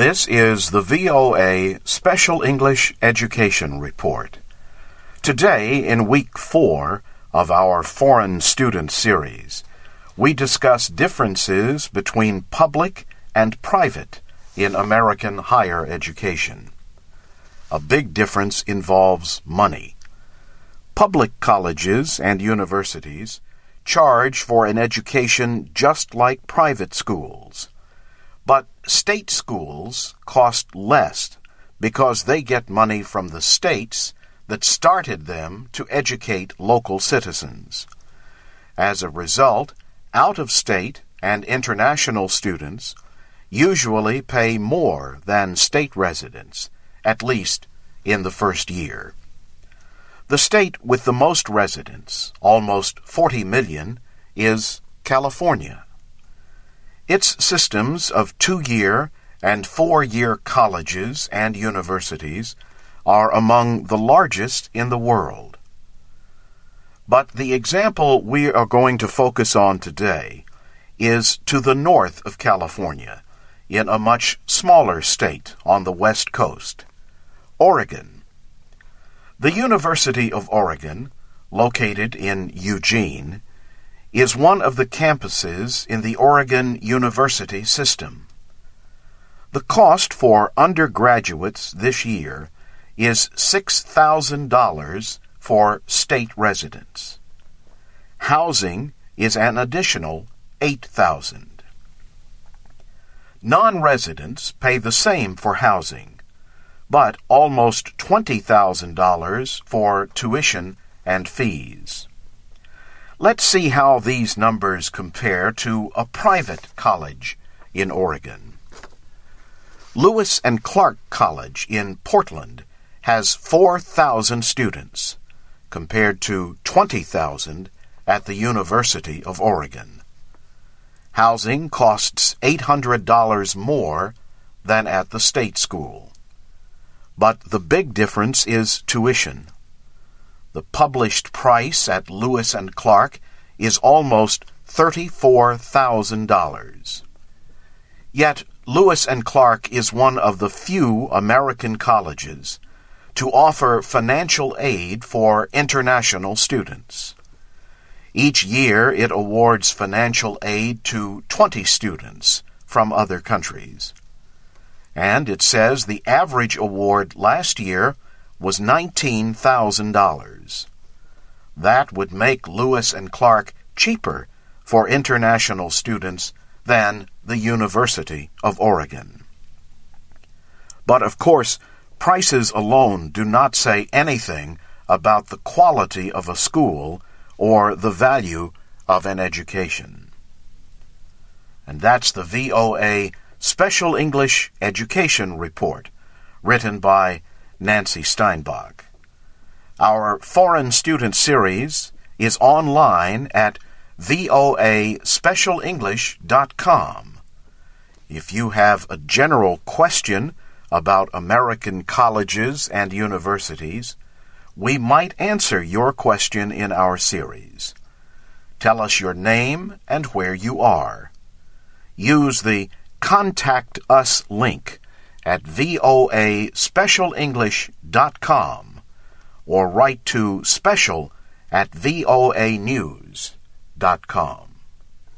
This is the VOA Special English Education Report. Today, in week four of our Foreign Student Series, we discuss differences between public and private in American higher education. A big difference involves money. Public colleges and universities charge for an education just like private schools. But state schools cost less because they get money from the states that started them to educate local citizens. As a result, out of state and international students usually pay more than state residents, at least in the first year. The state with the most residents, almost 40 million, is California. Its systems of two year and four year colleges and universities are among the largest in the world. But the example we are going to focus on today is to the north of California, in a much smaller state on the west coast, Oregon. The University of Oregon, located in Eugene, is one of the campuses in the Oregon University system. The cost for undergraduates this year is $6,000 for state residents. Housing is an additional 8000 Non-residents pay the same for housing, but almost $20,000 for tuition and fees. Let's see how these numbers compare to a private college in Oregon. Lewis and Clark College in Portland has 4,000 students, compared to 20,000 at the University of Oregon. Housing costs $800 more than at the state school. But the big difference is tuition. The published price at Lewis and Clark is almost $34,000. Yet Lewis and Clark is one of the few American colleges to offer financial aid for international students. Each year it awards financial aid to 20 students from other countries. And it says the average award last year was $19,000. That would make Lewis and Clark cheaper for international students than the University of Oregon. But of course, prices alone do not say anything about the quality of a school or the value of an education. And that's the VOA Special English Education Report, written by Nancy Steinbach. Our Foreign Student Series is online at voaspecialenglish.com. If you have a general question about American colleges and universities, we might answer your question in our series. Tell us your name and where you are. Use the Contact Us link at voaspecialenglish.com or write to special at voanews.com.